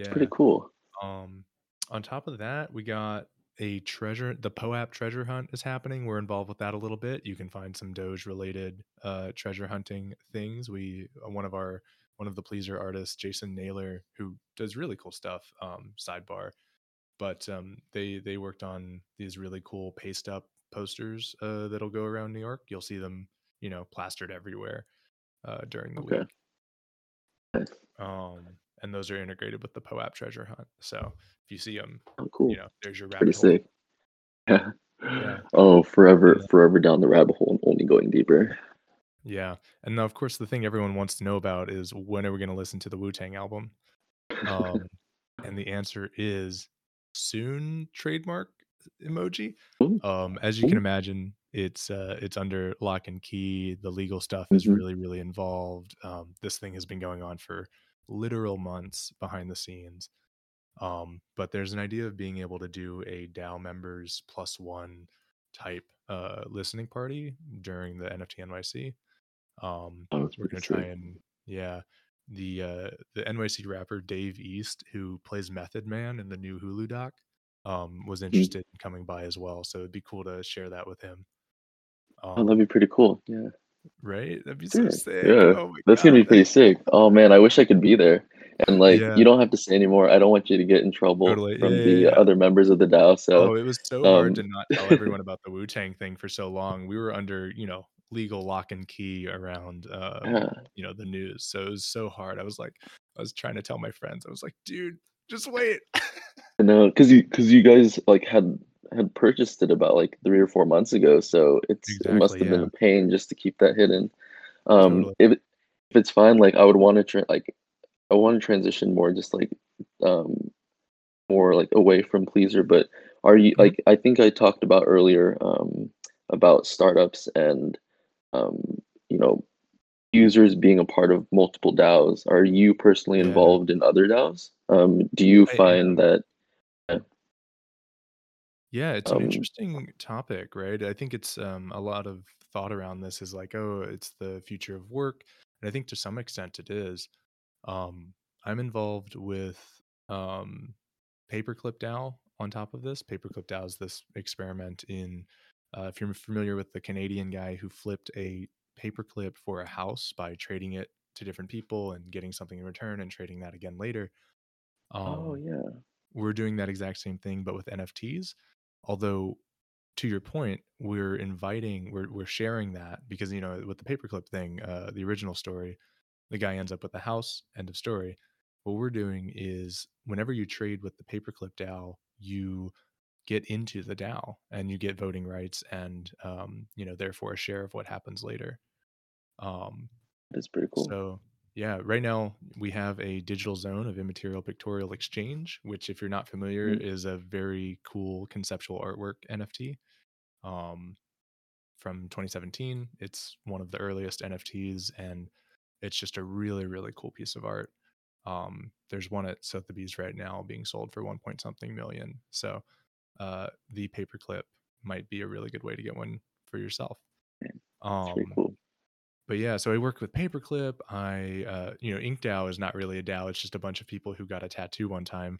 It's Yeah. pretty cool. Um, on top of that, we got a treasure. The POAP treasure hunt is happening. We're involved with that a little bit. You can find some Doge related uh, treasure hunting things. We uh, one of our one of the Pleasr artists, Jason Naylor, who does really cool stuff. Um, sidebar, but um, they they worked on these really cool paste up posters uh, that'll go around New York. You'll see them, you know, plastered everywhere uh, during the Okay. week. Um, and those are integrated with the POAP treasure hunt. So if you see them, Oh, cool. you know, there's your Pretty rabbit hole. sick. Yeah. Yeah. Oh, forever, Yeah. forever down the rabbit hole and only going deeper. Yeah. And now, of course, the thing everyone wants to know about is when are we going to listen to the Wu Tang album? Um, and the answer is soon. Trademark emoji. Ooh. Um, as you can imagine, it's uh, it's under lock and key. The legal stuff is Mhm. really, really involved. Um, this thing has been going on for literal months behind the scenes. Um, but there's an idea of being able to do a DAO members plus one type uh, listening party during the NFT NYC. Um, Oh, we're gonna try sick. and yeah, the uh, the NYC rapper Dave East, who plays Method Man in the new Hulu doc, um, was Mhm. interested in coming by as well. So it'd be cool to share that with him. Oh, Um, that'd be pretty cool. Yeah. Right? That'd be so Sick. Yeah. Oh my That's gonna be god. pretty sick. Oh man, I wish I could be there. And like, Yeah, you don't have to say anymore. I don't want you to get in trouble totally. From yeah, the yeah. other members of the DAO. So, Oh, it was so hard to um, not tell everyone about the Wu Tang thing for so long. We were under, you know, legal lock and key around, uh, you know, the news. So it was so hard. I was like, I was trying to tell my friends. I was like, dude, just wait. I know, because you because you guys like had had purchased it about like three or four months ago, so it's it must Exactly. have been a pain just to keep that hidden. Um, Totally. if if it's fine, like I would want to tra- like I want to transition more, just like um more like away from Pleasr. But are you Mhm. like I think I talked about earlier um about startups and um you know users being a part of multiple DAOs. Are you personally Yeah. involved in other DAOs? Um, do you I find that Yeah, it's an um interesting topic, right? I think it's um, a lot of thought around this is like, oh, it's the future of work. And I think to some extent it is. Um, I'm involved with um, Paperclip DAO on top of this. Paperclip DAO is this experiment in, uh, if you're familiar with the Canadian guy who flipped a paperclip for a house by trading it to different people and getting something in return and trading that again later. oh Um, yeah. we're doing that exact same thing, but with NFTs. Although, to your point, we're inviting, we're we're sharing that because you know with the paperclip thing, uh, the original story, the guy ends up with the house. End of story. What we're doing is whenever you trade with the paperclip DAO, you get into the DAO and you get voting rights and um, you know therefore a share of what happens later. Um, That's pretty cool. so yeah, right now we have a digital zone of immaterial pictorial exchange, which if you're not familiar Mm, is a very cool conceptual artwork NFT um, from 2017. It's one of the earliest NFTs and it's just a really, really cool piece of art. Um, there's one at Sotheby's right now being sold for one point something million. So uh, the paperclip might be a really good way to get one for yourself. Um, cool. But yeah, so I work with Paperclip. I, uh, you know, Ink DAO is not really a DAO. It's just a bunch of people who got a tattoo one time,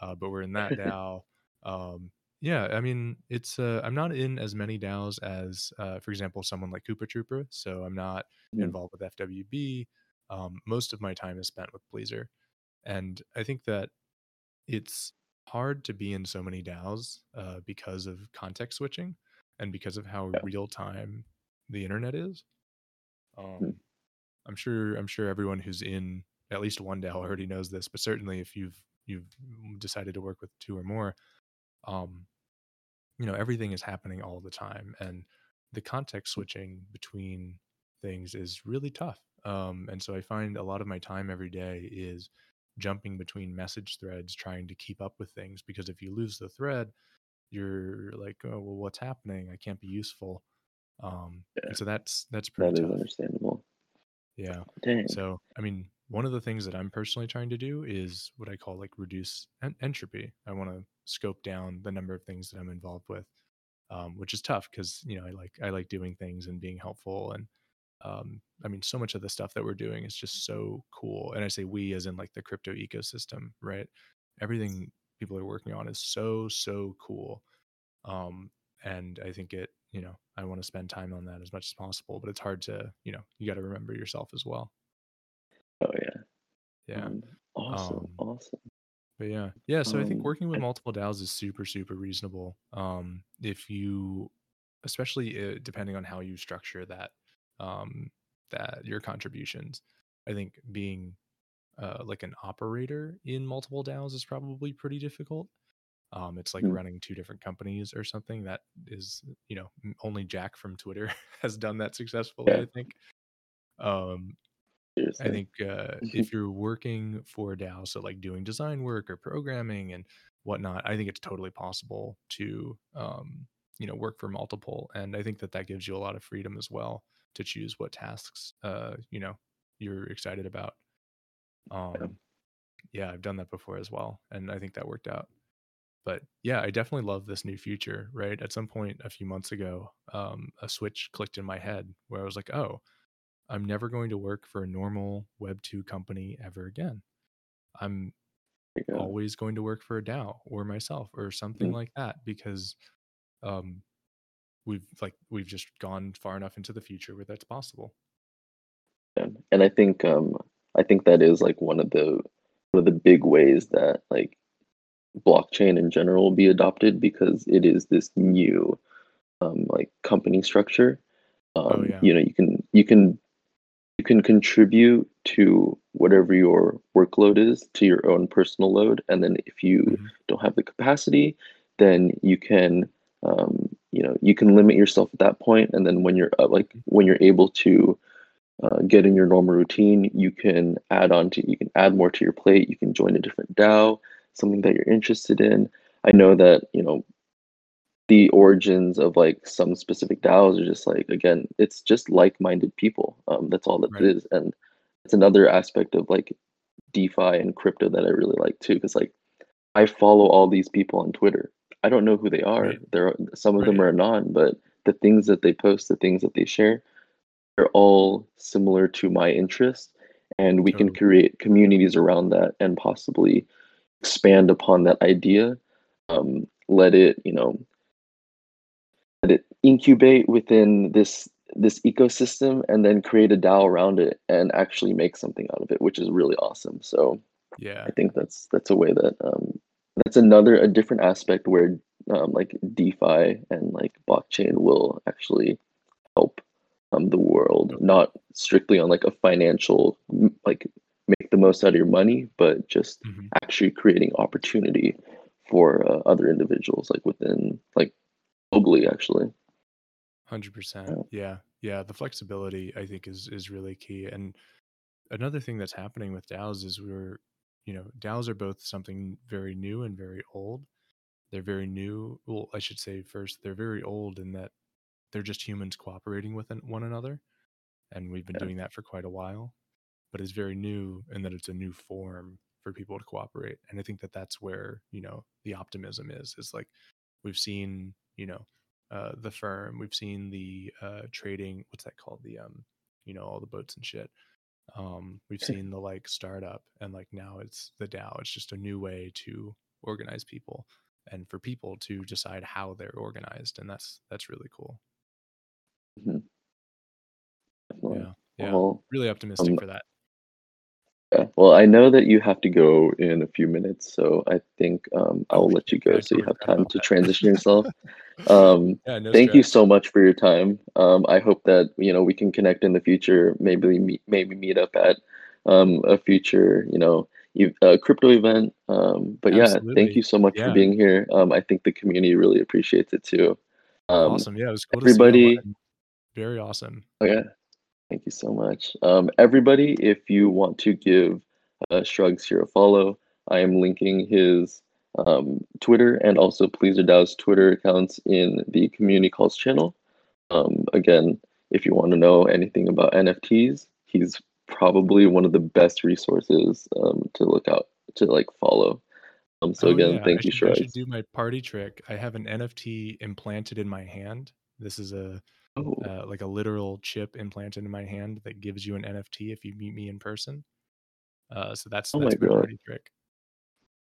uh, but we're in that DAO. Um, yeah, I mean, it's uh, I'm not in as many DAOs as, uh, for example, someone like Coopahtroopa. So I'm not involved with FWB. Um, most of my time is spent with Pleasr, and I think that it's hard to be in so many DAOs uh, because of context switching and because of how yeah. real time the internet is. Um, I'm sure I'm sure everyone who's in at least one DAO already knows this, but certainly if you've you've decided to work with two or more, um, you know, everything is happening all the time and the context switching between things is really tough. Um, and so I find a lot of my time every day is jumping between message threads trying to keep up with things because if you lose the thread, you're like, oh well, what's happening? I can't be useful. Um, Yeah, so that's that's pretty that is understandable. Yeah. Dang. So, I mean, one of the things that I'm personally trying to do is what I call like reduce en- entropy. I want to scope down the number of things that I'm involved with, um, which is tough because you know I like I like doing things and being helpful and um, I mean, so much of the stuff that we're doing is just so cool. And I say we as in like the crypto ecosystem, right? Everything people are working on is so so cool. Um, and I think it, you know, I want to spend time on that as much as possible. But it's hard to, you know, you got to remember yourself as well. Oh yeah. Yeah. Um, awesome. Um, Awesome. But yeah, yeah. So I think Um, working with multiple DAOs is super, super reasonable. Um, if you especially uh, depending on how you structure that um, that your contributions. I think being uh, like an operator in multiple DAOs is probably pretty difficult. Um, it's like Mm. running two different companies or something. That is, you know, only Jack from Twitter has done that successfully. Yeah. I think. Um, I think uh, if you're working for a DAO, so like doing design work or programming and whatnot, I think it's totally possible to, um, you know, work for multiple. And I think that that gives you a lot of freedom as well to choose what tasks, uh, you know, you're excited about. Um, yeah, I've done that before as well, and I think that worked out. But yeah, I definitely love this new feature. Right at some point a few months ago, um, a switch clicked in my head where I was like, oh. I'm never going to work for a normal Web2 company ever again. I'm go. always going to work for a DAO or myself or something Mm. like that because um, we've like we've just gone far enough into the future where that's possible. Yeah. And I think um I think that is like one of the one of the big ways that like blockchain in general will be adopted because it is this new um like company structure. Um Oh, yeah. you know you can you can you can contribute to whatever your workload is to your own personal load and then if you Mhm. don't have the capacity then you can um you know you can limit yourself at that point and then when you're uh, like Mhm. when you're able to uh, get in your normal routine you can add on to you can add more to your plate you can join a different dao something that you're interested in i know that you know the origins of like some specific DAOs are just like again, it's just like-minded people. Um, that's all that Right. it is, and it's another aspect of like DeFi and crypto that I really like too. Because like I follow all these people on Twitter. I don't know who they are. Right. There, some of them are anon, but the things that they post, the things that they share, they're all similar to my interests, and we can create communities around that and possibly expand upon that idea. Um, let it, you know, let it incubate within this this ecosystem and then create a DAO around it and actually make something out of it, which is really awesome. So Yeah. I think that's that's a way that um, that's another a different aspect where um, like DeFi and like blockchain will actually help um, the world, not strictly on like a financial like make the most out of your money, but just Mhm. actually creating opportunity for uh, other individuals like within like globally actually. Hundred percent. Yeah, yeah. The flexibility I think is is really key. And another thing that's happening with DAOs is we're, you know, DAOs are both something very new and very old. They're very new. Well, I should say first, they're very old in that they're just humans cooperating with one another, and we've been Yeah. doing that for quite a while. But it's very new and that it's a new form for people to cooperate. And I think that that's where you know the optimism is. Is like we've seen, you know, uh, the firm, we've seen the uh, trading. What's that called? The um, you know, all the boats and shit. Um, we've seen the like startup, and like now it's the DAO. It's just a new way to organize people and for people to decide how they're organized, and that's that's really cool. Mhm. Yeah, yeah. Well, Really optimistic um, for that. Yeah. Well, I know that you have to go in a few minutes, so I think um, Oh, I'll let you yeah, go so you have time to transition yourself. Um, yeah, no thank you so much for your time. Um, I hope that you know we can connect in the future. Maybe meet, maybe meet up at um, a future, you know, uh, crypto event. Um, but yeah, thank you so much for being here. Um, I think the community really appreciates it too. Um, awesome. Yeah, it was cool to see everybody, Very awesome. oh yeah, Thank you so much. Um, everybody, if you want to give uh, Shrugs here a follow, I am linking his um, Twitter and also PleasrDAO's Twitter accounts in the community calls channel. Um, again, if you want to know anything about NFTs, he's probably one of the best resources um, to look out to like follow. Um, so Oh again, yeah, I thank you, should I should do my party trick. I have an NFT implanted in my hand. This is a Oh, uh, like a literal chip implanted in my hand that gives you an NFT if you meet me in person. Uh, so that's oh my that's my God. party trick.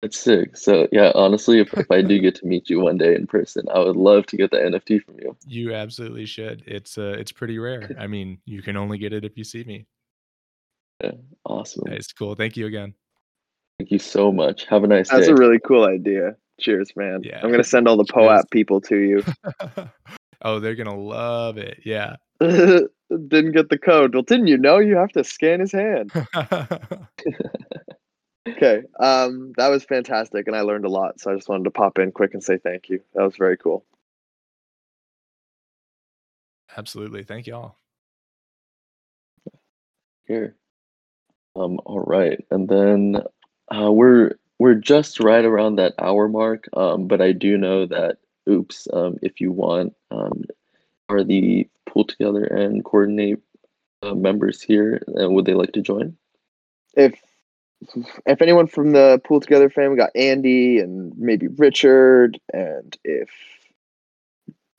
That's sick. So yeah, honestly, if, if I do get to meet you one day in person, I would love to get the NFT from you. You absolutely should. It's uh, it's pretty rare. I mean, you can only get it if you see me. Yeah, awesome. It's cool. Thank you again. Thank you so much. Have a nice That's day. a really cool idea. Cheers, man. Yeah. I'm gonna send all the POAP people to you. oh, they're gonna love it. Yeah. Didn't get the code. Well, didn't you know you have to scan his hand? Okay. Um, that was fantastic, and I learned a lot. So I just wanted to pop in quick and say thank you. That was very cool. Absolutely. Thank you all. Here. Um, all right. And then uh, we're we're just right around that hour mark. Um, but I do know that oops, um, if you want, um, are the PoolTogether and Coordinape uh, members here and would they like to join? If if anyone from the PoolTogether family got Andy and maybe Richard, and if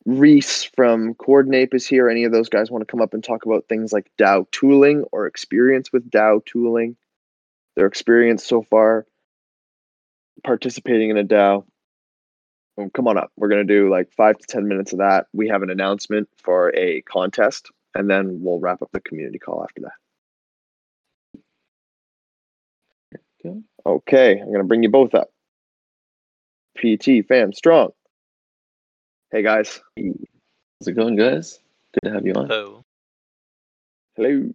Reese from Coordinape is here, any of those guys want to come up and talk about things like DAO tooling or experience with DAO tooling, their experience so far participating in a DAO. Well, come on up. We're going to do like five to 10 minutes of that. We have an announcement for a contest, and then we'll wrap up the community call after that. Okay. Okay, I'm gonna bring you both up. PT fam strong. Hey guys. How's it going, guys? Good to have you on. Hello. Hello.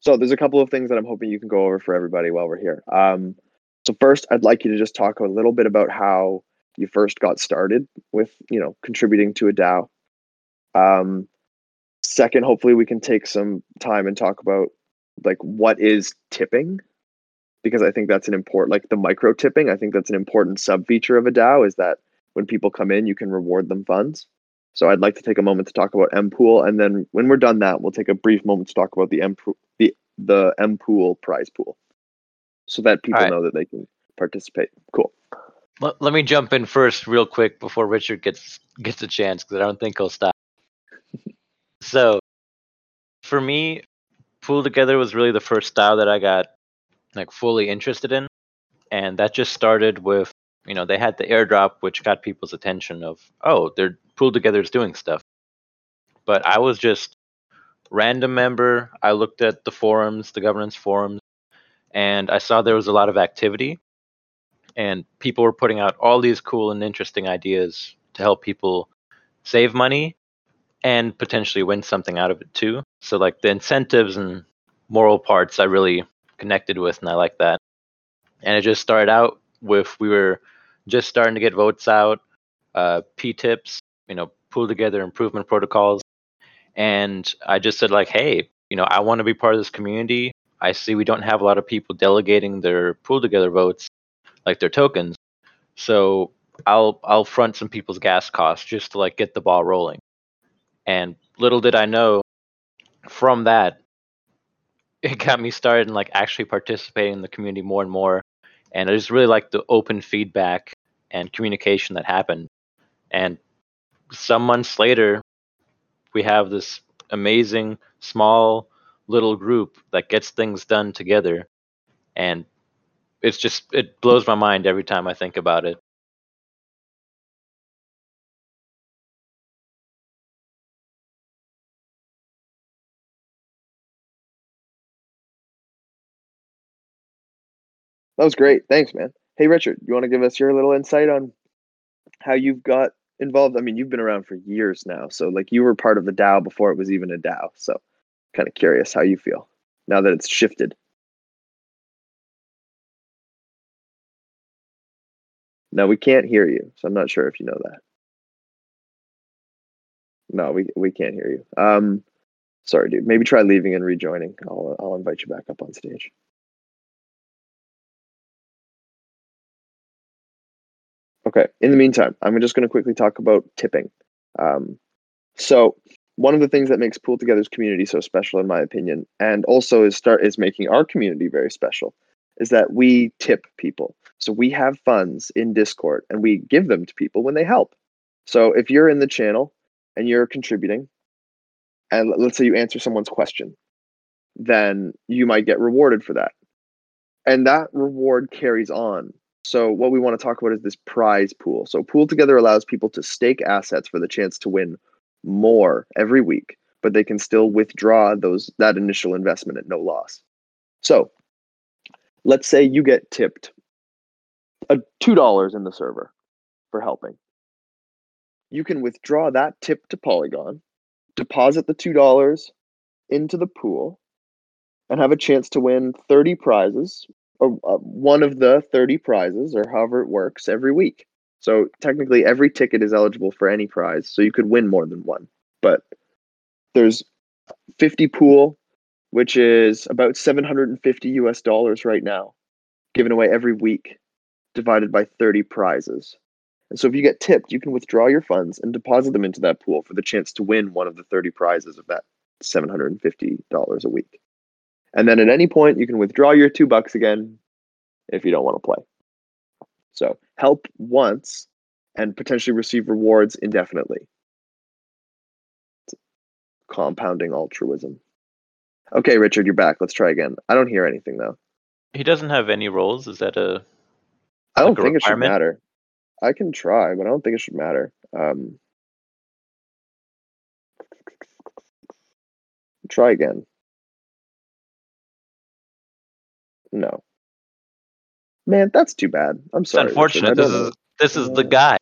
So there's a couple of things that I'm hoping you can go over for everybody while we're here. Um, so first, I'd like you to just talk a little bit about how you first got started with, you know, contributing to a DAO. Um, second, hopefully we can take some time and talk about like what is tipping because I think that's an important, like the micro tipping. I think that's an important sub feature of a DAO is that when people come in, you can reward them funds. So I'd like to take a moment to talk about M pool, and then when we're done that, we'll take a brief moment to talk about the M the the M pool prize pool, so that people right. know that they can participate. Cool. Let, let me jump in first, real quick, before Richard gets gets a chance, because I don't think he'll stop. so, for me, PoolTogether was really the first style that I got like fully interested in and that just started with you know they had the airdrop which got people's attention of oh they're pooled together is doing stuff but i was just random member i looked at the forums the governance forums and i saw there was a lot of activity and people were putting out all these cool and interesting ideas to help people save money and potentially win something out of it too so like the incentives and moral parts i really connected with, and I like that. And it just started out with we were just starting to get votes out, uh, P tips, you know, PoolTogether improvement protocols, and I just said like, hey, you know, I want to be part of this community. I see we don't have a lot of people delegating their PoolTogether votes, like their tokens. So I'll I'll front some people's gas costs just to like get the ball rolling. And little did I know from that it got me started in like actually participating in the community more and more and i just really like the open feedback and communication that happened and some months later we have this amazing small little group that gets things done together and it's just it blows my mind every time i think about it That was great. Thanks, man. Hey, Richard, you want to give us your little insight on how you've got involved? I mean, you've been around for years now, so like you were part of the DAO before it was even a DAO. So, kind of curious how you feel now that it's shifted. No, we can't hear you, so I'm not sure if you know that. No, we we can't hear you. Um, sorry, dude. Maybe try leaving and rejoining. I'll I'll invite you back up on stage. Okay. In the meantime, I'm just going to quickly talk about tipping. Um, so one of the things that makes PoolTogether's community so special, in my opinion, and also is start is making our community very special, is that we tip people. So we have funds in Discord and we give them to people when they help. So if you're in the channel and you're contributing, and let's say you answer someone's question, then you might get rewarded for that. And that reward carries on so what we want to talk about is this prize pool. So PoolTogether allows people to stake assets for the chance to win more every week, but they can still withdraw those that initial investment at no loss. So let's say you get tipped a two dollars in the server for helping. you can withdraw that tip to Polygon, deposit the $2 into the pool, and have a chance to win 30 prizes, or uh, one of the 30 prizes, or however it works, every week. So technically, every ticket is eligible for any prize, so you could win more than one. But there's 50 pool, which is about 750 US dollars right now, given away every week, divided by 30 prizes. And so if you get tipped, you can withdraw your funds and deposit them into that pool for the chance to win one of the 30 prizes of that $750 a week. And then at any point, you can withdraw your two bucks again if you don't want to play. So help once and potentially receive rewards indefinitely. Compounding altruism. Okay, Richard, you're back. Let's try again. I don't hear anything though. He doesn't have any roles. Is that a? I don't Like think it should matter. I can try, but I don't think it should matter. Um, try again. No. Man, that's too bad. I'm sorry. Richard. I unfortunate. This is this is the uh, guy.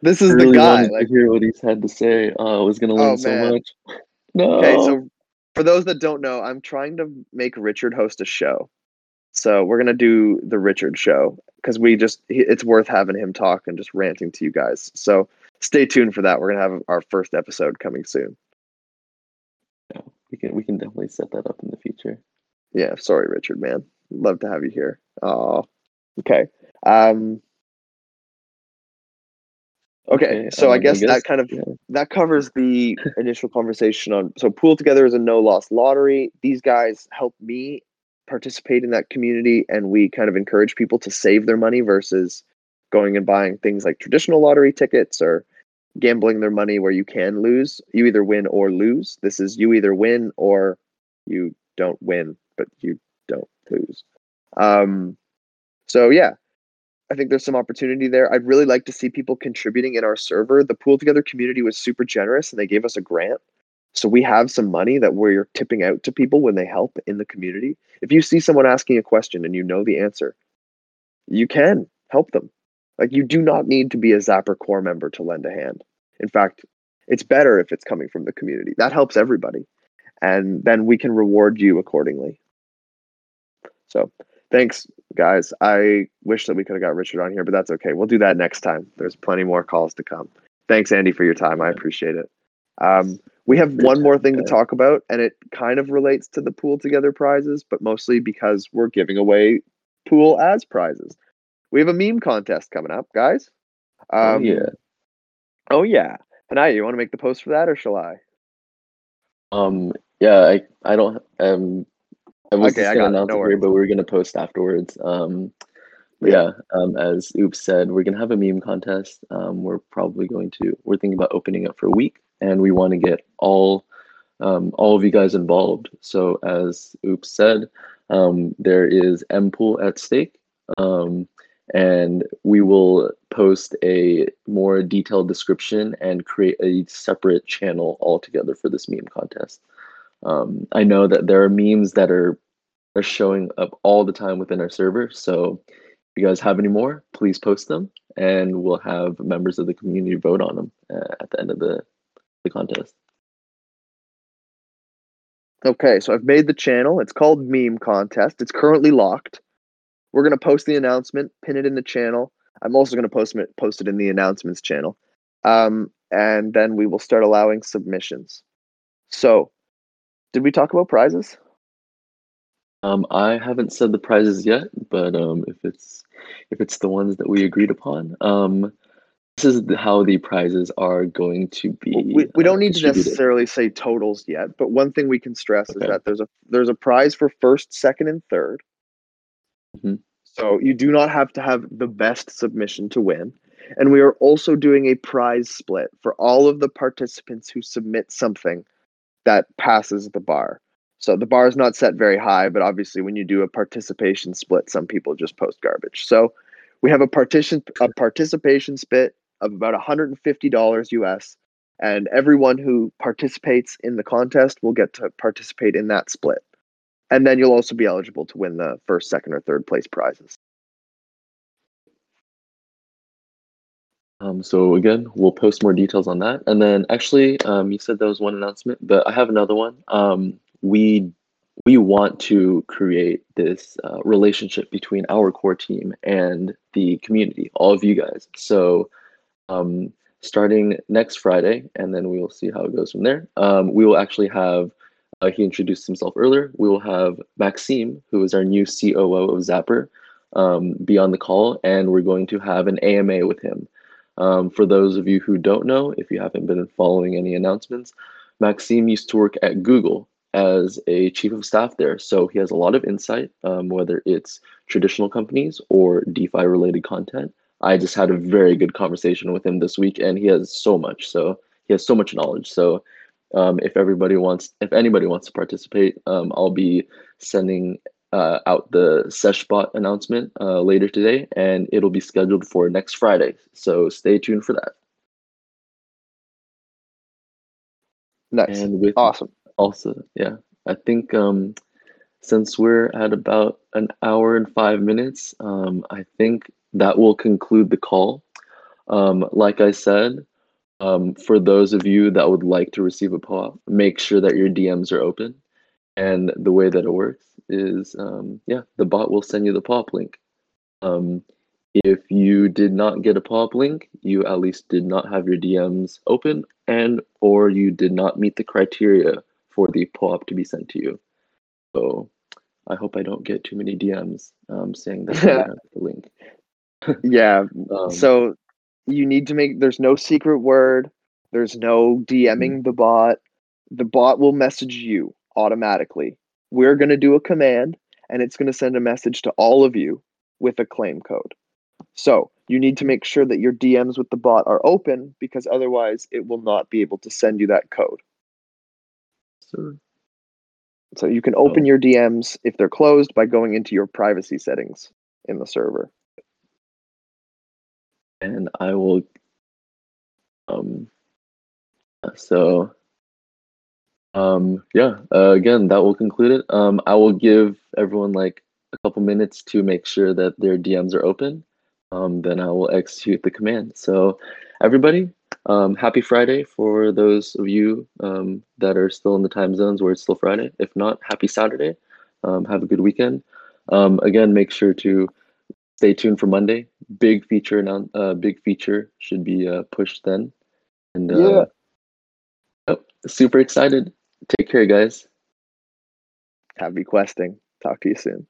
This is really the guy. wanted Like, to hear what he's had to say. Oh, I was gonna oh, learn Oh, so much. No. okay, so for those that don't know, I'm trying to make Richard host a show. So we're gonna do the Richard show because we just it's worth having him talk and just ranting to you guys. So stay tuned for that. We're gonna have our first episode coming soon. Yeah, we can we can definitely set that up in the future. Yeah, sorry, Richard, man. Love to have you here. Oh, okay. Um, okay, so I um, guess, that kind of yeah. that covers the initial conversation on. So, PoolTogether is a no loss lottery. These guys help me participate in that community, and we kind of encourage people to save their money versus going and buying things like traditional lottery tickets or gambling their money where you can lose. You either win or lose. This is you either win or you don't win, but you don't lose. Um, so yeah, I think there's some opportunity there. I'd really like to see people contributing in our server. The PoolTogether community was super generous and they gave us a grant. So we have some money that we're tipping out to people when they help in the community. If you see someone asking a question and you know the answer, you can help them. Like you do not need to be a Zapper core member to lend a hand. In fact, it's better if it's coming from the community. That helps everybody. And then we can reward you accordingly. So thanks, guys. I wish that we could have got Richard on here, but that's okay. We'll do that next time. There's plenty more calls to come. Thanks, Andy, for your time. I appreciate it. Um, we have one more thing to talk about, and it kind of relates to the PoolTogether prizes, but mostly because we're giving away pool as prizes. We have a meme contest coming up, guys. Oh, Um, yeah. Oh yeah. Hanaya, you want to make the post for that, or shall I? Um. Yeah. I. I don't. Um. I was Okay, just gonna got it, announce no it here, but we are gonna post afterwards. Um. Yeah. yeah. Um. As Oops said, we're gonna have a meme contest. Um. We're probably going to. We're thinking about opening up for a week, and we want to get all, um, all of you guys involved. So as Oops said, um, there is M pool at stake. Um. And we will post a more detailed description and create a separate channel altogether for this meme contest. Um, I know that there are memes that are are showing up all the time within our server. So if you guys have any more, please post them, and we'll have members of the community vote on them uh, at the end of the the contest. Okay, so I've made the channel. It's called Meme Contest. It's currently locked. We're gonna post the announcement, pin it in the channel. I'm also gonna post it post it in the announcements channel, um, and then we will start allowing submissions. So, did we talk about prizes? Um, I haven't said the prizes yet, but um, if it's if it's the ones that we agreed upon, um, this is how the prizes are going to be. we, we uh, don't need to necessarily say totals yet, but one thing we can stress is that there's a there's a prize for first, second, and 3rd Mhm. So you do not have to have the best submission to win. And we are also doing a prize split for all of the participants who submit something that passes the bar. So the bar is not set very high, but obviously when you do a participation split, some people just post garbage. So we have a partition a participation split of about $150 US and everyone who participates in the contest will get to participate in that split. And then you'll also be eligible to win the first, second, or third place prizes. Um, so again, we'll post more details on that. And then actually, um, you said that was one announcement, but I have another one. Um, we we want to create this uh, relationship between our core team and the community, all of you guys. So um, starting next Friday, and then we will see how it goes from there. Um, we will actually have. Uh, he introduced himself earlier. We will have Maxime, who is our new COO of Zapper, um, be on the call, and we're going to have an AMA with him. Um, for those of you who don't know, if you haven't been following any announcements, Maxime used to work at Google as a chief of staff there. So he has a lot of insight, um, whether it's traditional companies or DeFi related content. I just had a very good conversation with him this week, and he has so much. So he has so much knowledge. So um, if everybody wants, if anybody wants to participate, um, I'll be sending uh, out the Seshbot announcement uh, later today, and it'll be scheduled for next Friday. So stay tuned for that. Nice. And with Awesome. also, yeah, I think um, since we're at about an hour and five minutes, um, I think that will conclude the call. Um, like I said, um, for those of you that would like to receive a POAP, make sure that your DMs are open. And the way that it works is, um, yeah, the bot will send you the POAP link. Um, if you did not get a POAP link, you at least did not have your DMs open and or you did not meet the criteria for the POAP to be sent to you. So I hope I don't get too many DMs um, saying that I have the link. Yeah. Um, So you need to make there's no secret word. There's no DMing the bot. The bot will message you automatically. We're going to do a command and it's going to send a message to all of you with a claim code. So you need to make sure that your DMs with the bot are open because otherwise it will not be able to send you that code. so So you can open your DMs if they're closed by going into your privacy settings in the server. and I will. Um, so, um, yeah. Uh, again, that will conclude it. Um, I will give everyone like a couple minutes to make sure that their DMs are open. Um, then I will execute the command. So, everybody, um, happy Friday for those of you um, that are still in the time zones where it's still Friday. If not, happy Saturday. Um, have a good weekend. Um, again, make sure to stay tuned for Monday. Big feature announ- uh, big feature should be uh, pushed then. And uh, Yeah. oh, super excited. Take care, guys. Happy questing. Talk to you soon.